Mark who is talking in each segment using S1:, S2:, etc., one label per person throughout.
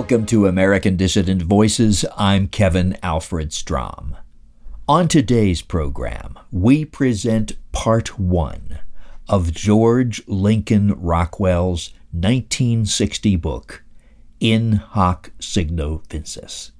S1: Welcome to American Dissident Voices. I'm Kevin Alfred Strom. On today's program, we present part one of George Lincoln Rockwell's 1960 book, In Hoc Signo Vinces,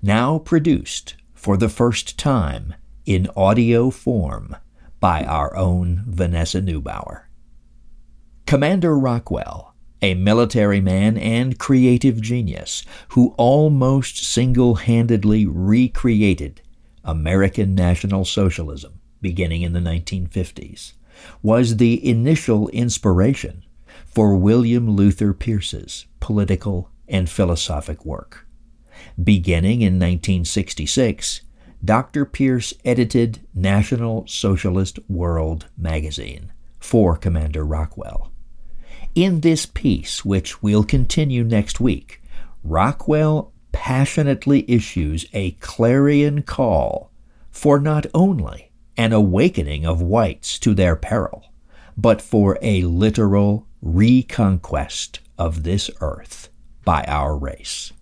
S1: now produced for the first time in audio form by our own Vanessa Neubauer. Commander Rockwell, a military man and creative genius who almost single handedly recreated American National Socialism beginning in the 1950s, was the initial inspiration for William Luther Pierce's political and philosophic work. Beginning in 1966, Dr. Pierce edited National Socialist World magazine for Commander Rockwell. In this piece, which we'll continue next week, Rockwell passionately issues a clarion call for not only an awakening of whites to their peril, but for a literal reconquest of this earth by our race.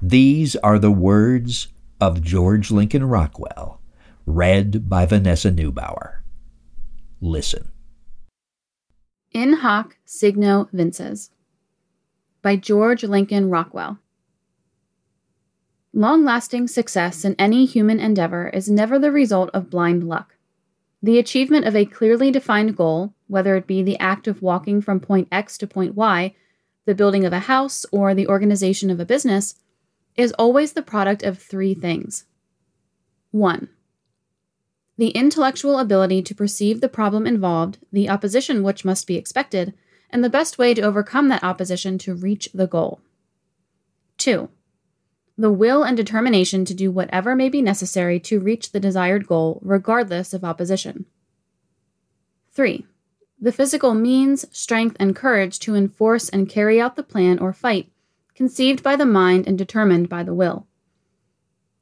S1: These are the words of George Lincoln Rockwell, read by Vanessa Neubauer. Listen.
S2: In Hoc Signo Vinces by George Lincoln Rockwell. Long lasting success in any human endeavor is never the result of blind luck. The achievement of a clearly defined goal, whether it be the act of walking from point X to point Y, the building of a house, or the organization of a business, is always the product of three things. 1 the intellectual ability to perceive the problem involved, the opposition which must be expected, and the best way to overcome that opposition to reach the goal. 2. The will and determination to do whatever may be necessary to reach the desired goal, regardless of opposition. 3. The physical means, strength, and courage to enforce and carry out the plan or fight conceived by the mind and determined by the will.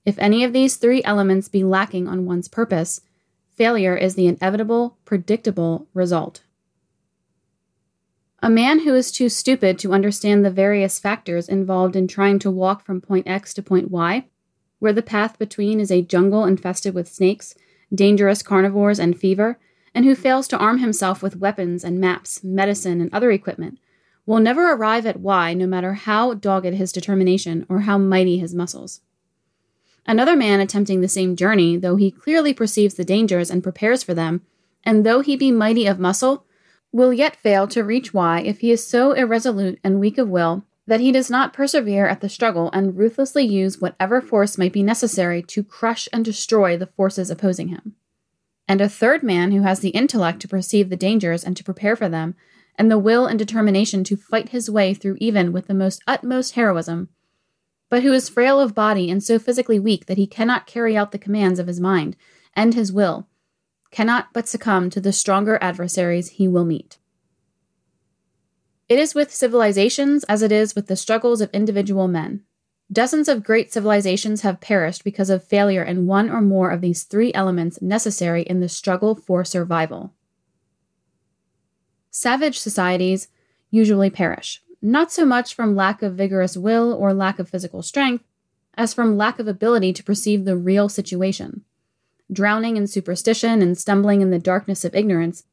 S2: If any of these three elements be lacking on one's purpose, Failure is the inevitable, predictable result. A man who is too stupid to understand the various factors involved in trying to walk from point X to point Y, where the path between is a jungle infested with snakes, dangerous carnivores, and fever, and who fails to arm himself with weapons and maps, medicine, and other equipment, will never arrive at Y no matter how dogged his determination or how mighty his muscles. Another man attempting the same journey, though he clearly perceives the dangers and prepares for them, and though he be mighty of muscle, will yet fail to reach Y if he is so irresolute and weak of will that he does not persevere at the struggle and ruthlessly use whatever force might be necessary to crush and destroy the forces opposing him. And a third man who has the intellect to perceive the dangers and to prepare for them, and the will and determination to fight his way through even with the most utmost heroism, but who is frail of body and so physically weak that he cannot carry out the commands of his mind and his will, cannot but succumb to the stronger adversaries he will meet. It is with civilizations as it is with the struggles of individual men. Dozens of great civilizations have perished because of failure in one or more of these three elements necessary in the struggle for survival. Savage societies usually perish, not so much from lack of vigorous will or lack of physical strength, as from lack of ability to perceive the real situation. Drowning in superstition and stumbling in the darkness of ignorance,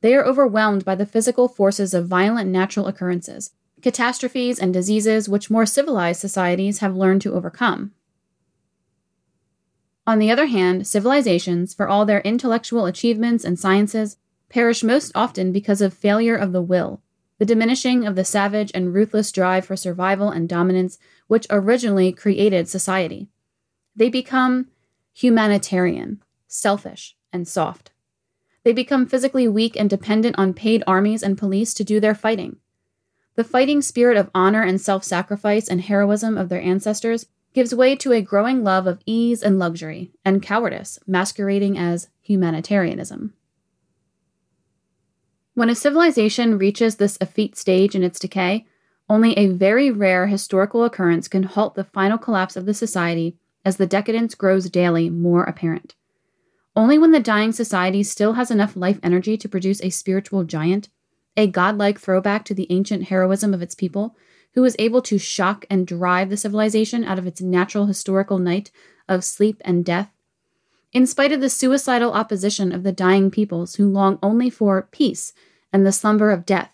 S2: they are overwhelmed by the physical forces of violent natural occurrences, catastrophes, and diseases which more civilized societies have learned to overcome. On the other hand, civilizations, for all their intellectual achievements and sciences, perish most often because of failure of the will, the diminishing of the savage and ruthless drive for survival and dominance which originally created society. They become humanitarian, selfish, and soft. They become physically weak and dependent on paid armies and police to do their fighting. The fighting spirit of honor and self sacrifice and heroism of their ancestors gives way to a growing love of ease and luxury, and cowardice masquerading as humanitarianism. When a civilization reaches this effete stage in its decay, only a very rare historical occurrence can halt the final collapse of the society as the decadence grows daily more apparent. Only when the dying society still has enough life energy to produce a spiritual giant, a godlike throwback to the ancient heroism of its people, who was able to shock and drive the civilization out of its natural historical night of sleep and death, in spite of the suicidal opposition of the dying peoples who long only for peace and the slumber of death,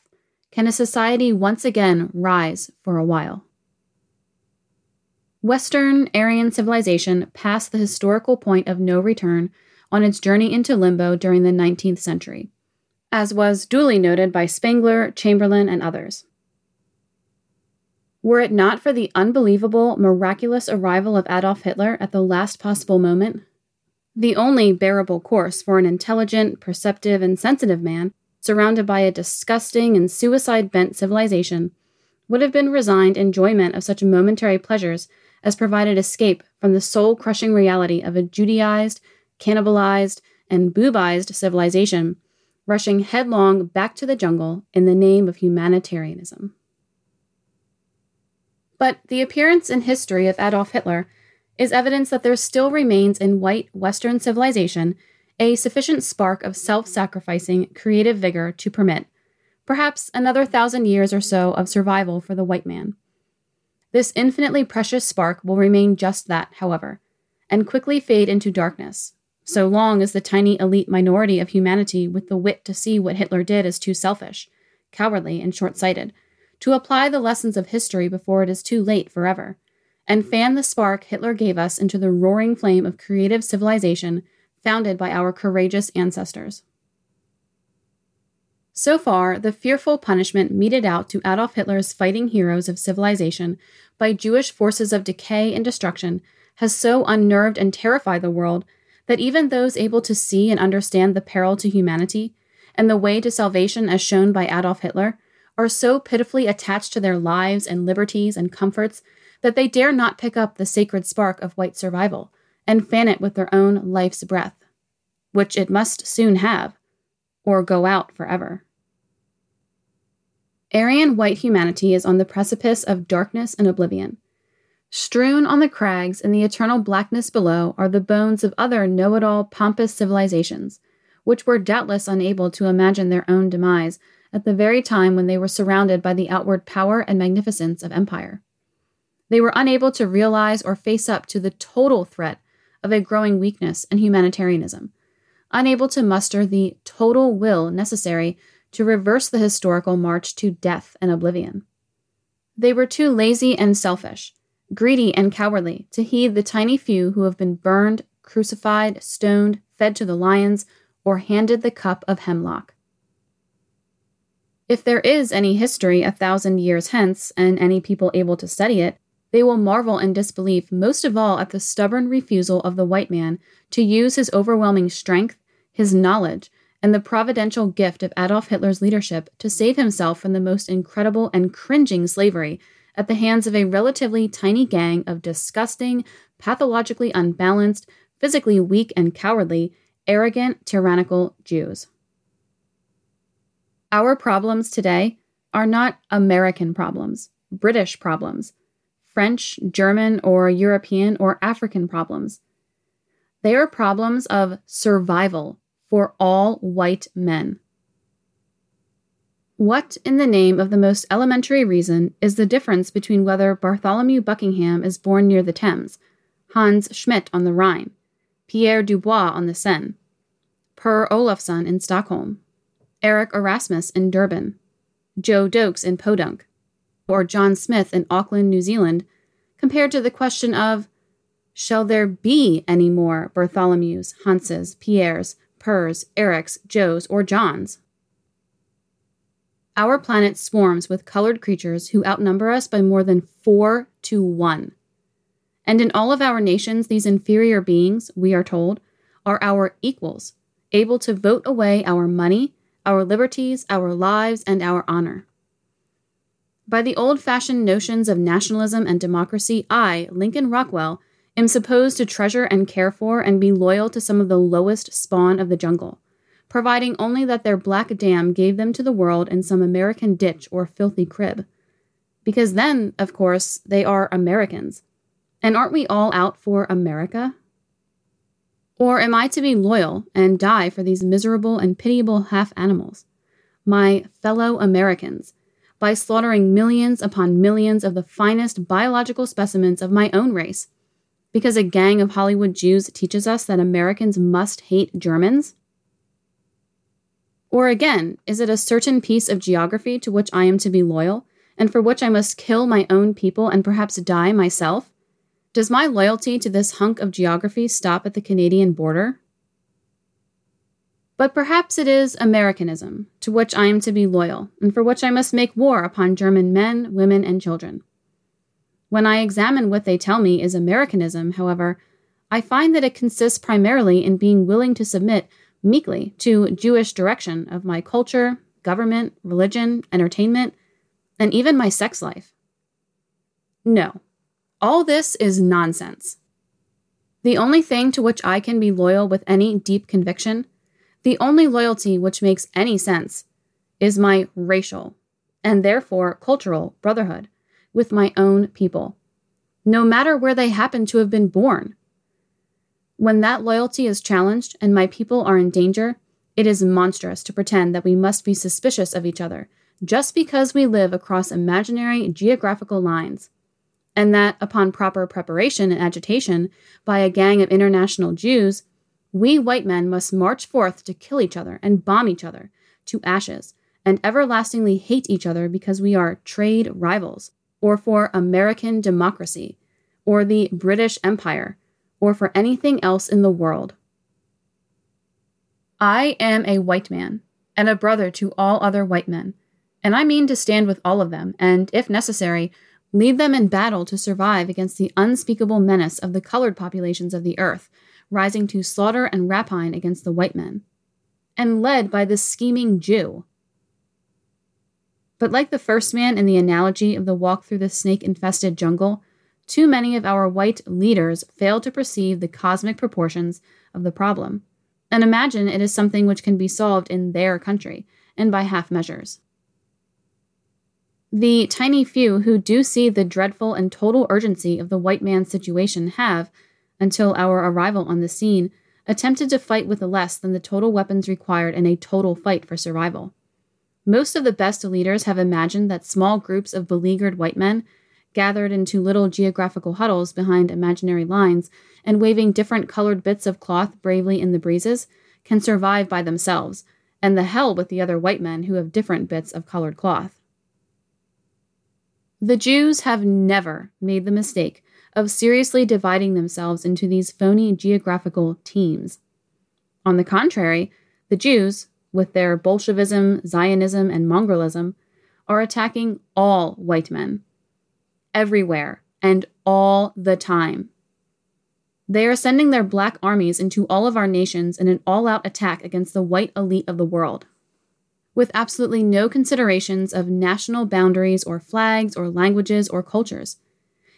S2: can a society once again rise for a while? Western Aryan civilization passed the historical point of no return on its journey into limbo during the 19th century, as was duly noted by Spengler, Chamberlain, and others. Were it not for the unbelievable, miraculous arrival of Adolf Hitler at the last possible moment, the only bearable course for an intelligent, perceptive, and sensitive man surrounded by a disgusting and suicide bent civilization would have been resigned enjoyment of such momentary pleasures as provided escape from the soul crushing reality of a Judaized, cannibalized, and boobized civilization rushing headlong back to the jungle in the name of humanitarianism. But the appearance in history of Adolf Hitler is evidence that there still remains in white Western civilization a sufficient spark of self sacrificing creative vigor to permit, perhaps, another thousand years or so of survival for the white man. This infinitely precious spark will remain just that, however, and quickly fade into darkness, so long as the tiny elite minority of humanity with the wit to see what Hitler did is too selfish, cowardly, and short sighted to apply the lessons of history before it is too late forever, and fan the spark Hitler gave us into the roaring flame of creative civilization founded by our courageous ancestors. So far, the fearful punishment meted out to Adolf Hitler's fighting heroes of civilization by Jewish forces of decay and destruction has so unnerved and terrified the world that even those able to see and understand the peril to humanity and the way to salvation as shown by Adolf Hitler are so pitifully attached to their lives and liberties and comforts that they dare not pick up the sacred spark of white survival and fan it with their own life's breath, which it must soon have, or go out forever. Aryan white humanity is on the precipice of darkness and oblivion. Strewn on the crags in the eternal blackness below are the bones of other know it all pompous civilizations, which were doubtless unable to imagine their own demise at the very time when they were surrounded by the outward power and magnificence of empire. They were unable to realize or face up to the total threat of a growing weakness and humanitarianism, unable to muster the total will necessary to reverse the historical march to death and oblivion. They were too lazy and selfish, greedy and cowardly to heed the tiny few who have been burned, crucified, stoned, fed to the lions, or handed the cup of hemlock. If there is any history a thousand years hence, and any people able to study it, they will marvel in disbelief most of all at the stubborn refusal of the white man to use his overwhelming strength, his knowledge, and the providential gift of Adolf Hitler's leadership to save himself from the most incredible and cringing slavery at the hands of a relatively tiny gang of disgusting, pathologically unbalanced, physically weak and cowardly, arrogant, tyrannical Jews. Our problems today are not American problems, British problems, French, German, or European or African problems. They are problems of survival for all white men. What, in the name of the most elementary reason, is the difference between whether Bartholomew Buckingham is born near the Thames, Hans Schmidt on the Rhine, Pierre Dubois on the Seine, Per Olofsson in Stockholm, Eric Erasmus in Durban, Joe Doakes in Podunk, or John Smith in Auckland, New Zealand, compared to the question of shall there be any more Bartholomews, Hanses, Pierres, Pers, Erics, Joes, or Johns? Our planet swarms with colored creatures who outnumber us by more than four to one. And in all of our nations, these inferior beings, we are told, are our equals, able to vote away our money, our liberties, our lives, and our honor. By the old fashioned notions of nationalism and democracy, I, Lincoln Rockwell, am supposed to treasure and care for and be loyal to some of the lowest spawn of the jungle, providing only that their black dam gave them to the world in some American ditch or filthy crib. Because then, of course, they are Americans. And aren't we all out for America? Or am I to be loyal and die for these miserable and pitiable half animals? My fellow Americans, by slaughtering millions upon millions of the finest biological specimens of my own race? Because a gang of Hollywood Jews teaches us that Americans must hate Germans? Or again, is it a certain piece of geography to which I am to be loyal, and for which I must kill my own people and perhaps die myself? Does my loyalty to this hunk of geography stop at the Canadian border? But perhaps it is Americanism, to which I am to be loyal, and for which I must make war upon German men, women, and children. When I examine what they tell me is Americanism, however, I find that it consists primarily in being willing to submit meekly to Jewish direction of my culture, government, religion, entertainment, and even my sex life. No, all this is nonsense. The only thing to which I can be loyal with any deep conviction the only loyalty which makes any sense is my racial, and therefore cultural, brotherhood with my own people, no matter where they happen to have been born. When that loyalty is challenged and my people are in danger, it is monstrous to pretend that we must be suspicious of each other just because we live across imaginary geographical lines, and that upon proper preparation and agitation by a gang of international Jews, we white men must march forth to kill each other and bomb each other to ashes and everlastingly hate each other because we are trade rivals, or for American democracy, or the British Empire, or for anything else in the world. I am a white man, and a brother to all other white men, and I mean to stand with all of them, and, if necessary, lead them in battle to survive against the unspeakable menace of the colored populations of the earth rising to slaughter and rapine against the white men, and led by this scheming Jew. But like the first man in the analogy of the walk through the snake infested jungle, too many of our white leaders fail to perceive the cosmic proportions of the problem and imagine it is something which can be solved in their country and by half measures. The tiny few who do see the dreadful and total urgency of the white man's situation have, until our arrival on the scene, attempted to fight with less than the total weapons required in a total fight for survival. Most of the best leaders have imagined that small groups of beleaguered white men, gathered into little geographical huddles behind imaginary lines and waving different colored bits of cloth bravely in the breezes, can survive by themselves, and the hell with the other white men who have different bits of colored cloth. The Jews have never made the mistake of seriously dividing themselves into these phony geographical teams. On the contrary, the Jews, with their Bolshevism, Zionism, and mongrelism, are attacking all white men, everywhere and all the time. They are sending their black armies into all of our nations in an all out attack against the white elite of the world. With absolutely no considerations of national boundaries or flags or languages or cultures.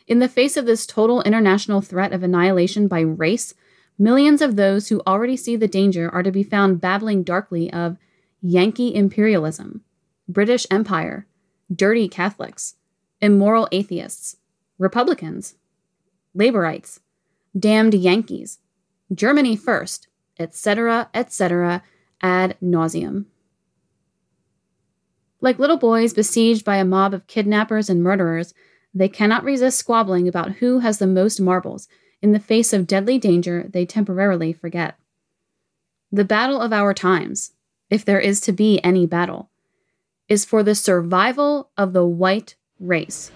S2: In the face of this total international threat of annihilation by race, millions of those who already see the danger are to be found babbling darkly of Yankee imperialism, British Empire, dirty Catholics, immoral atheists, Republicans, Laborites, damned Yankees, Germany first, etc., etc., ad nauseum. Like little boys besieged by a mob of kidnappers and murderers, they cannot resist squabbling about who has the most marbles. In the face of deadly danger, they temporarily forget. The battle of our times, if there is to be any battle, is for the survival of the white race.